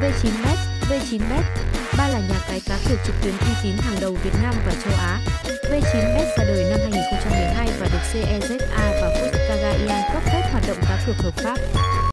V9bet, V9bet, ba là nhà cái cá cược trực tuyến uy tín hàng đầu Việt Nam và châu Á. V9bet ra đời năm 2012 và được CEZA và Fuskaga Ian cấp phép hoạt động cá cược hợp pháp.